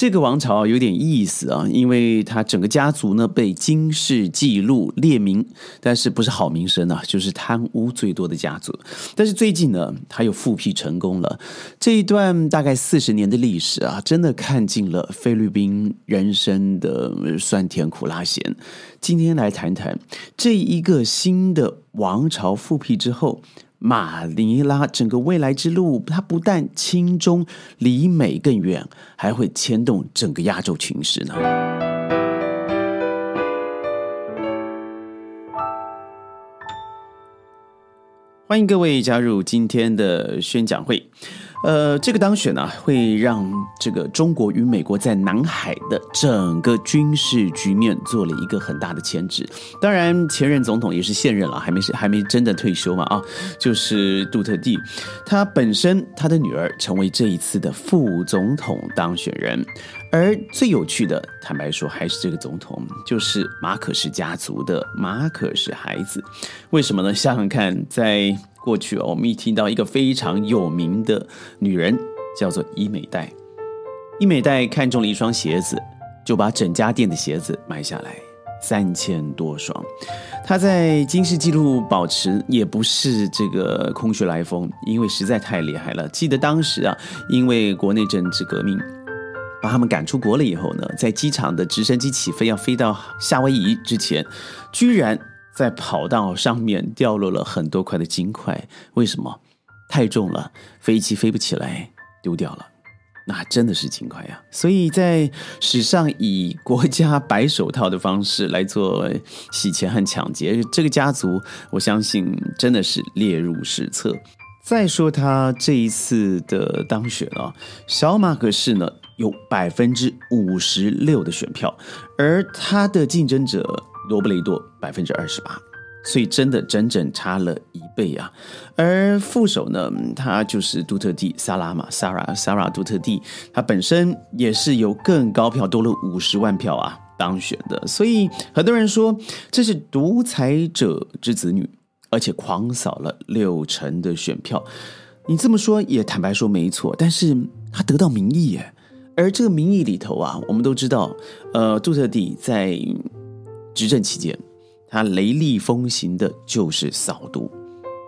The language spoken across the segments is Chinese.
这个王朝有点意思啊，因为他整个家族呢被金氏记录列名，但是不是好名声啊，就是贪污最多的家族。但是最近呢，他又复辟成功了。这一段大概四十年的历史啊，真的看尽了菲律宾人生的酸甜苦辣咸。今天来谈谈这一个新的王朝复辟之后。马尼拉整个未来之路，它不但轻中离美更远，还会牵动整个亚洲情势呢。欢迎各位加入今天的宣讲会。呃，这个当选呢，会让这个中国与美国在南海的整个军事局面做了一个很大的牵制。当然，前任总统也是现任了，还没是还没真的退休嘛啊，就是杜特地，他本身他的女儿成为这一次的副总统当选人。而最有趣的，坦白说，还是这个总统，就是马可是家族的马可是孩子。为什么呢？想想看，在过去哦，我们一听到一个非常有名的女人，叫做伊美代。伊美代看中了一双鞋子，就把整家店的鞋子买下来，三千多双。她在金氏纪录保持也不是这个空穴来风，因为实在太厉害了。记得当时啊，因为国内政治革命。把他们赶出国了以后呢，在机场的直升机起飞要飞到夏威夷之前，居然在跑道上面掉落了很多块的金块。为什么？太重了，飞机飞不起来，丢掉了。那真的是金块呀！所以在史上以国家白手套的方式来做洗钱和抢劫，这个家族我相信真的是列入史册。再说他这一次的当选啊，小马可是呢。有百分之五十六的选票，而他的竞争者罗布雷多百分之二十八，所以真的整整差了一倍啊！而副手呢，他就是杜特地萨拉玛萨拉萨拉杜特地，他本身也是有更高票多了五十万票啊当选的，所以很多人说这是独裁者之子女，而且狂扫了六成的选票。你这么说也坦白说没错，但是他得到民意耶。而这个民意里头啊，我们都知道，呃，杜特地在执政期间，他雷厉风行的就是扫毒。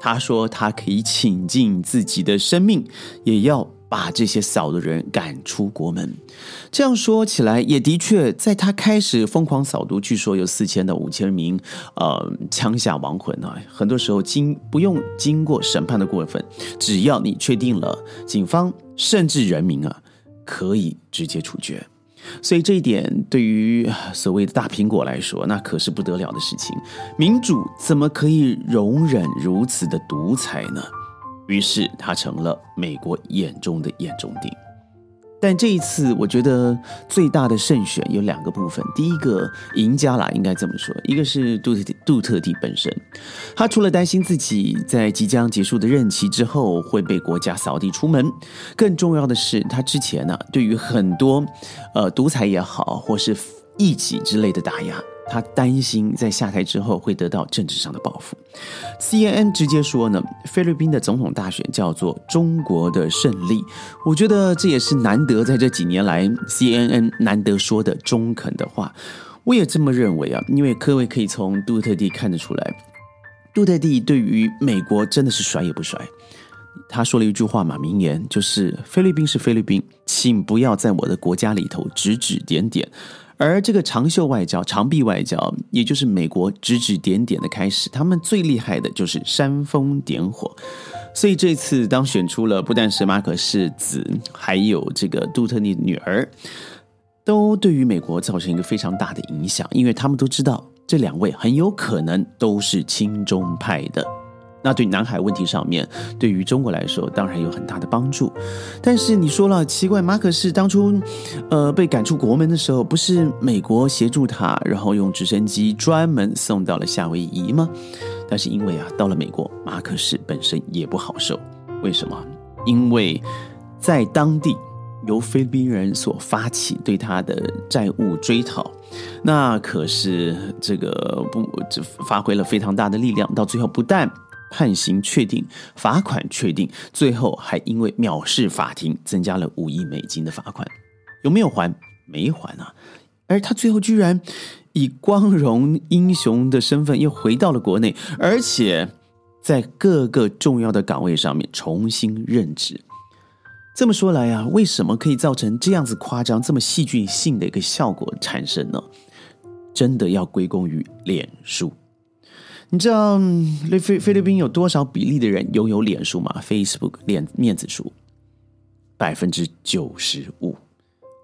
他说他可以倾尽自己的生命，也要把这些扫的人赶出国门。这样说起来，也的确，在他开始疯狂扫毒，据说有四千到五千名呃枪下亡魂啊。很多时候经不用经过审判的过分，只要你确定了，警方甚至人民啊。可以直接处决，所以这一点对于所谓的大苹果来说，那可是不得了的事情。民主怎么可以容忍如此的独裁呢？于是他成了美国眼中的眼中钉。但这一次，我觉得最大的胜选有两个部分。第一个赢家啦，应该这么说，一个是杜特杜特地本身，他除了担心自己在即将结束的任期之后会被国家扫地出门，更重要的是，他之前呢，对于很多呃独裁也好，或是异己之类的打压。他担心在下台之后会得到政治上的报复。CNN 直接说呢，菲律宾的总统大选叫做中国的胜利。我觉得这也是难得在这几年来 CNN 难得说的中肯的话。我也这么认为啊，因为各位可以从杜特地看得出来，杜特地对于美国真的是甩也不甩。他说了一句话嘛，名言就是菲律宾是菲律宾，请不要在我的国家里头指指点点。而这个长袖外交、长臂外交，也就是美国指指点点的开始。他们最厉害的就是煽风点火，所以这次当选出了不但是马可世子，还有这个杜特尼女儿，都对于美国造成一个非常大的影响，因为他们都知道这两位很有可能都是亲中派的。那对南海问题上面，对于中国来说当然有很大的帮助。但是你说了奇怪，马可是当初，呃，被赶出国门的时候，不是美国协助他，然后用直升机专门送到了夏威夷吗？但是因为啊，到了美国，马可是本身也不好受。为什么？因为在当地由菲律宾人所发起对他的债务追讨，那可是这个不这发挥了非常大的力量，到最后不但。判刑确定，罚款确定，最后还因为藐视法庭，增加了五亿美金的罚款。有没有还？没还啊！而他最后居然以光荣英雄的身份又回到了国内，而且在各个重要的岗位上面重新任职。这么说来啊，为什么可以造成这样子夸张、这么戏剧性的一个效果产生呢？真的要归功于脸书。你知道菲菲律宾有多少比例的人拥有脸书吗？Facebook 脸面子书百分之九十五。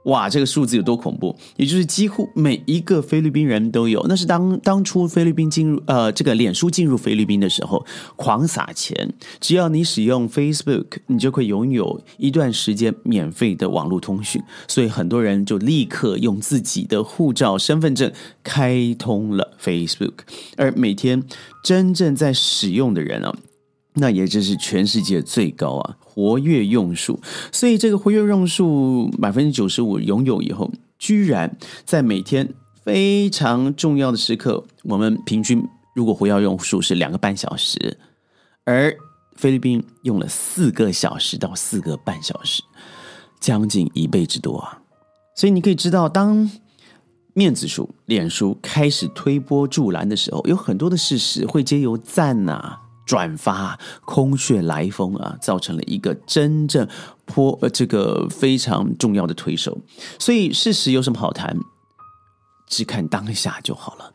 哇，这个数字有多恐怖？也就是几乎每一个菲律宾人都有。那是当当初菲律宾进入呃这个脸书进入菲律宾的时候，狂撒钱，只要你使用 Facebook，你就会拥有一段时间免费的网络通讯。所以很多人就立刻用自己的护照、身份证开通了 Facebook，而每天真正在使用的人啊。那也就是全世界最高啊，活跃用数。所以这个活跃用数百分之九十五拥有以后，居然在每天非常重要的时刻，我们平均如果活跃用数是两个半小时，而菲律宾用了四个小时到四个半小时，将近一倍之多啊！所以你可以知道，当面子书、脸书开始推波助澜的时候，有很多的事实会皆由赞呐。转发空穴来风啊，造成了一个真正颇呃这个非常重要的推手。所以事实有什么好谈？只看当下就好了。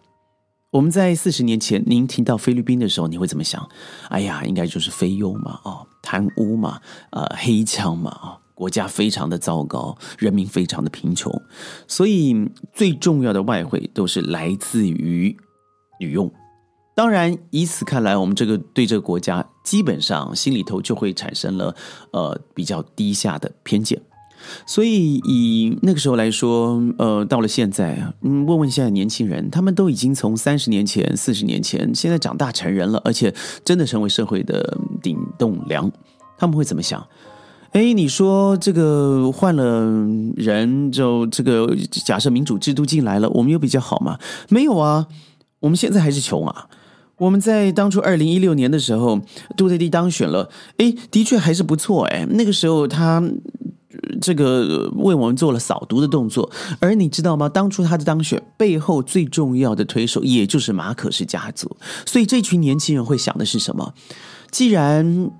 我们在四十年前，您听到菲律宾的时候，你会怎么想？哎呀，应该就是非优嘛，哦，贪污嘛，呃，黑枪嘛，啊，国家非常的糟糕，人民非常的贫穷，所以最重要的外汇都是来自于女佣。当然，以此看来，我们这个对这个国家基本上心里头就会产生了呃比较低下的偏见。所以以那个时候来说，呃，到了现在，嗯，问问现在年轻人，他们都已经从三十年前、四十年前，现在长大成人了，而且真的成为社会的顶栋梁，他们会怎么想？哎，你说这个换了人，就这个假设民主制度进来了，我们有比较好吗？没有啊，我们现在还是穷啊。我们在当初二零一六年的时候，杜特地当选了，哎，的确还是不错，哎，那个时候他这个为我们做了扫毒的动作，而你知道吗？当初他的当选背后最重要的推手，也就是马可是家族，所以这群年轻人会想的是什么？既然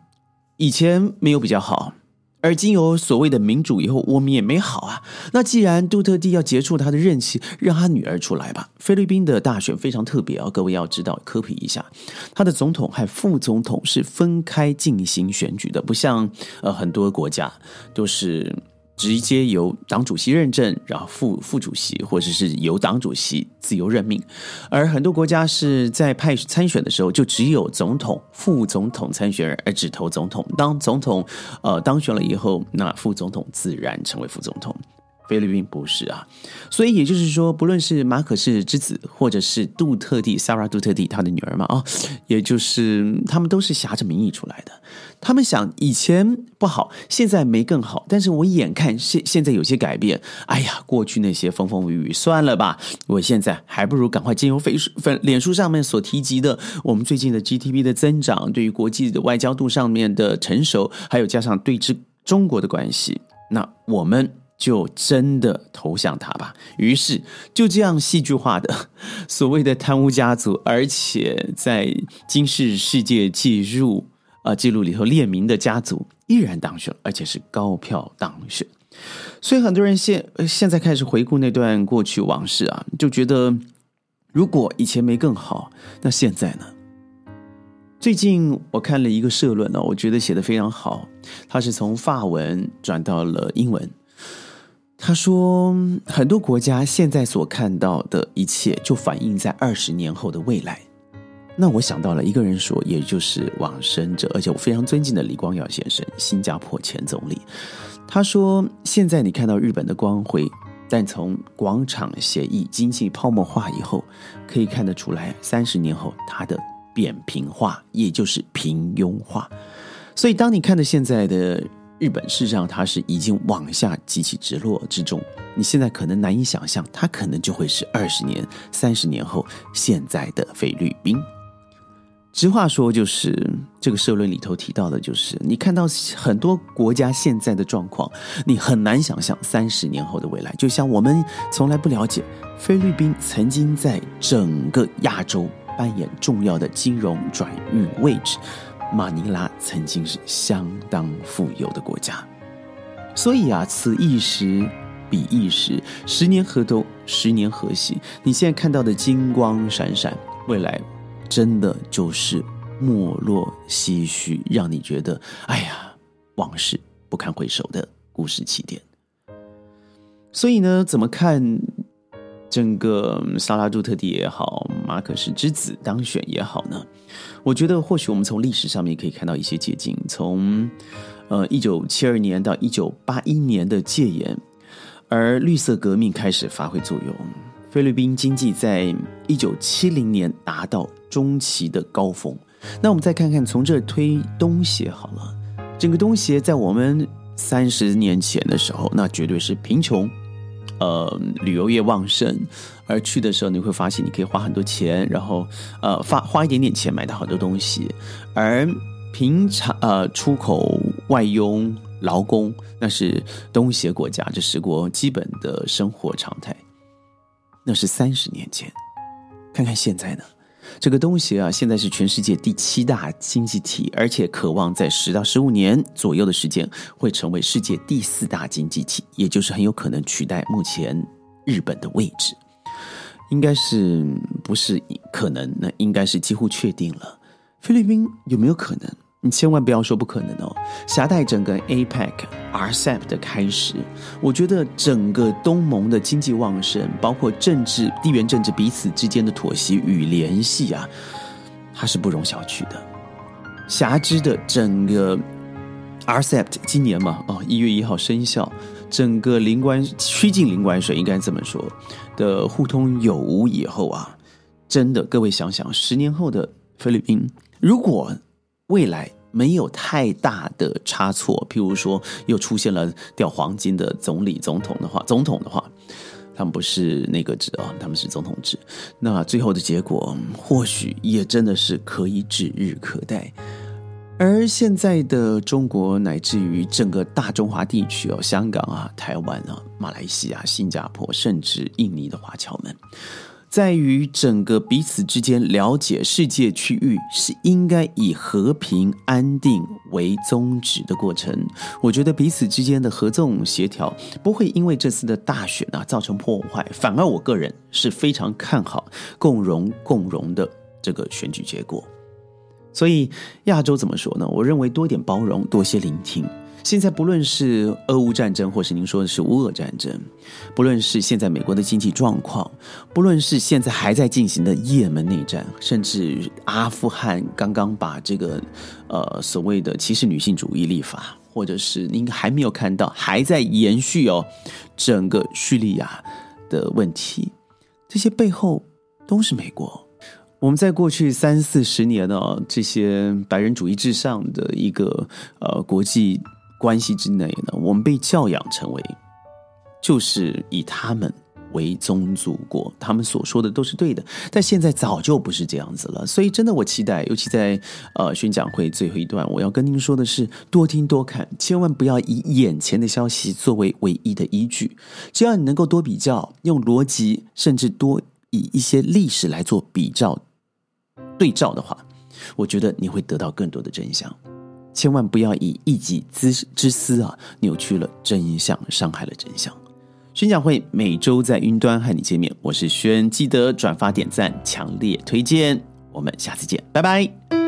以前没有比较好。而经有所谓的民主以后，我们也没好啊。那既然杜特地要结束他的任期，让他女儿出来吧。菲律宾的大选非常特别啊，各位要知道，科普一下，他的总统和副总统是分开进行选举的，不像呃很多国家都是。直接由党主席认证，然后副副主席或者是由党主席自由任命，而很多国家是在派参选的时候，就只有总统、副总统参选人，而只投总统。当总统呃当选了以后，那副总统自然成为副总统。菲律宾不是啊，所以也就是说，不论是马可士之子，或者是杜特地萨拉杜特地他的女儿嘛，啊，也就是他们都是挟着名义出来的。他们想以前不好，现在没更好，但是我眼看现现在有些改变，哎呀，过去那些风风雨雨算了吧，我现在还不如赶快进入飞书粉脸书上面所提及的，我们最近的 GDP 的增长，对于国际的外交度上面的成熟，还有加上对之中国的关系，那我们。就真的投向他吧。于是就这样戏剧化的 所谓的贪污家族，而且在今世世界记录啊记录里头列名的家族依然当选，而且是高票当选。所以很多人现现在开始回顾那段过去往事啊，就觉得如果以前没更好，那现在呢？最近我看了一个社论呢，我觉得写的非常好，它是从法文转到了英文。他说，很多国家现在所看到的一切，就反映在二十年后的未来。那我想到了一个人说，也就是往生者，而且我非常尊敬的李光耀先生，新加坡前总理。他说，现在你看到日本的光辉，但从广场协议经济泡沫化以后，可以看得出来，三十年后它的扁平化，也就是平庸化。所以，当你看到现在的。日本事实上，它是已经往下急起直落之中。你现在可能难以想象，它可能就会是二十年、三十年后现在的菲律宾。直话说，就是这个社论里头提到的，就是你看到很多国家现在的状况，你很难想象三十年后的未来。就像我们从来不了解菲律宾曾经在整个亚洲扮演重要的金融转运位置，马尼拉曾经是相当富有的国家。所以啊，此一时，彼一时，十年河东，十年河西。你现在看到的金光闪闪，未来。真的就是没落唏嘘，让你觉得哎呀，往事不堪回首的故事起点。所以呢，怎么看整个萨拉杜特地也好，马可斯之子当选也好呢？我觉得或许我们从历史上面可以看到一些捷径，从呃一九七二年到一九八一年的戒严，而绿色革命开始发挥作用。菲律宾经济在一九七零年达到中期的高峰。那我们再看看，从这推东协好了。整个东协在我们三十年前的时候，那绝对是贫穷，呃，旅游业旺盛。而去的时候，你会发现你可以花很多钱，然后呃，花花一点点钱买到好多东西。而平常呃，出口外佣劳工，那是东协国家这十国基本的生活常态。那是三十年前，看看现在呢？这个东西啊，现在是全世界第七大经济体，而且渴望在十到十五年左右的时间会成为世界第四大经济体，也就是很有可能取代目前日本的位置。应该是不是可能？那应该是几乎确定了。菲律宾有没有可能？你千万不要说不可能哦！携带整个 APEC、RCEP 的开始，我觉得整个东盟的经济旺盛，包括政治、地缘政治彼此之间的妥协与联系啊，它是不容小觑的。辖之的整个 RCEP 今年嘛，哦，一月一号生效，整个零关趋近零关税，应该这么说的互通有无以后啊，真的，各位想想，十年后的菲律宾，如果未来没有太大的差错，譬如说又出现了掉黄金的总理、总统的话，总统的话，他们不是那个制啊，他们是总统制。那最后的结果或许也真的是可以指日可待。而现在的中国，乃至于整个大中华地区哦，香港啊、台湾啊、马来西亚、新加坡，甚至印尼的华侨们。在于整个彼此之间了解世界区域是应该以和平安定为宗旨的过程。我觉得彼此之间的合纵协调不会因为这次的大选啊造成破坏，反而我个人是非常看好共荣共荣的这个选举结果。所以亚洲怎么说呢？我认为多点包容，多些聆听。现在不论是俄乌战争，或是您说的是乌俄战争，不论是现在美国的经济状况，不论是现在还在进行的也门内战，甚至阿富汗刚刚把这个呃所谓的歧视女性主义立法，或者是您还没有看到还在延续哦，整个叙利亚的问题，这些背后都是美国。我们在过去三四十年呢，这些白人主义至上的一个呃国际。关系之内呢，我们被教养成为，就是以他们为宗主国，他们所说的都是对的。但现在早就不是这样子了，所以真的我期待，尤其在呃宣讲会最后一段，我要跟您说的是：多听多看，千万不要以眼前的消息作为唯一的依据。只要你能够多比较，用逻辑，甚至多以一些历史来做比照对照的话，我觉得你会得到更多的真相。千万不要以一己之之私啊，扭曲了真相，伤害了真相。宣讲会每周在云端和你见面，我是轩，记得转发点赞，强烈推荐。我们下次见，拜拜。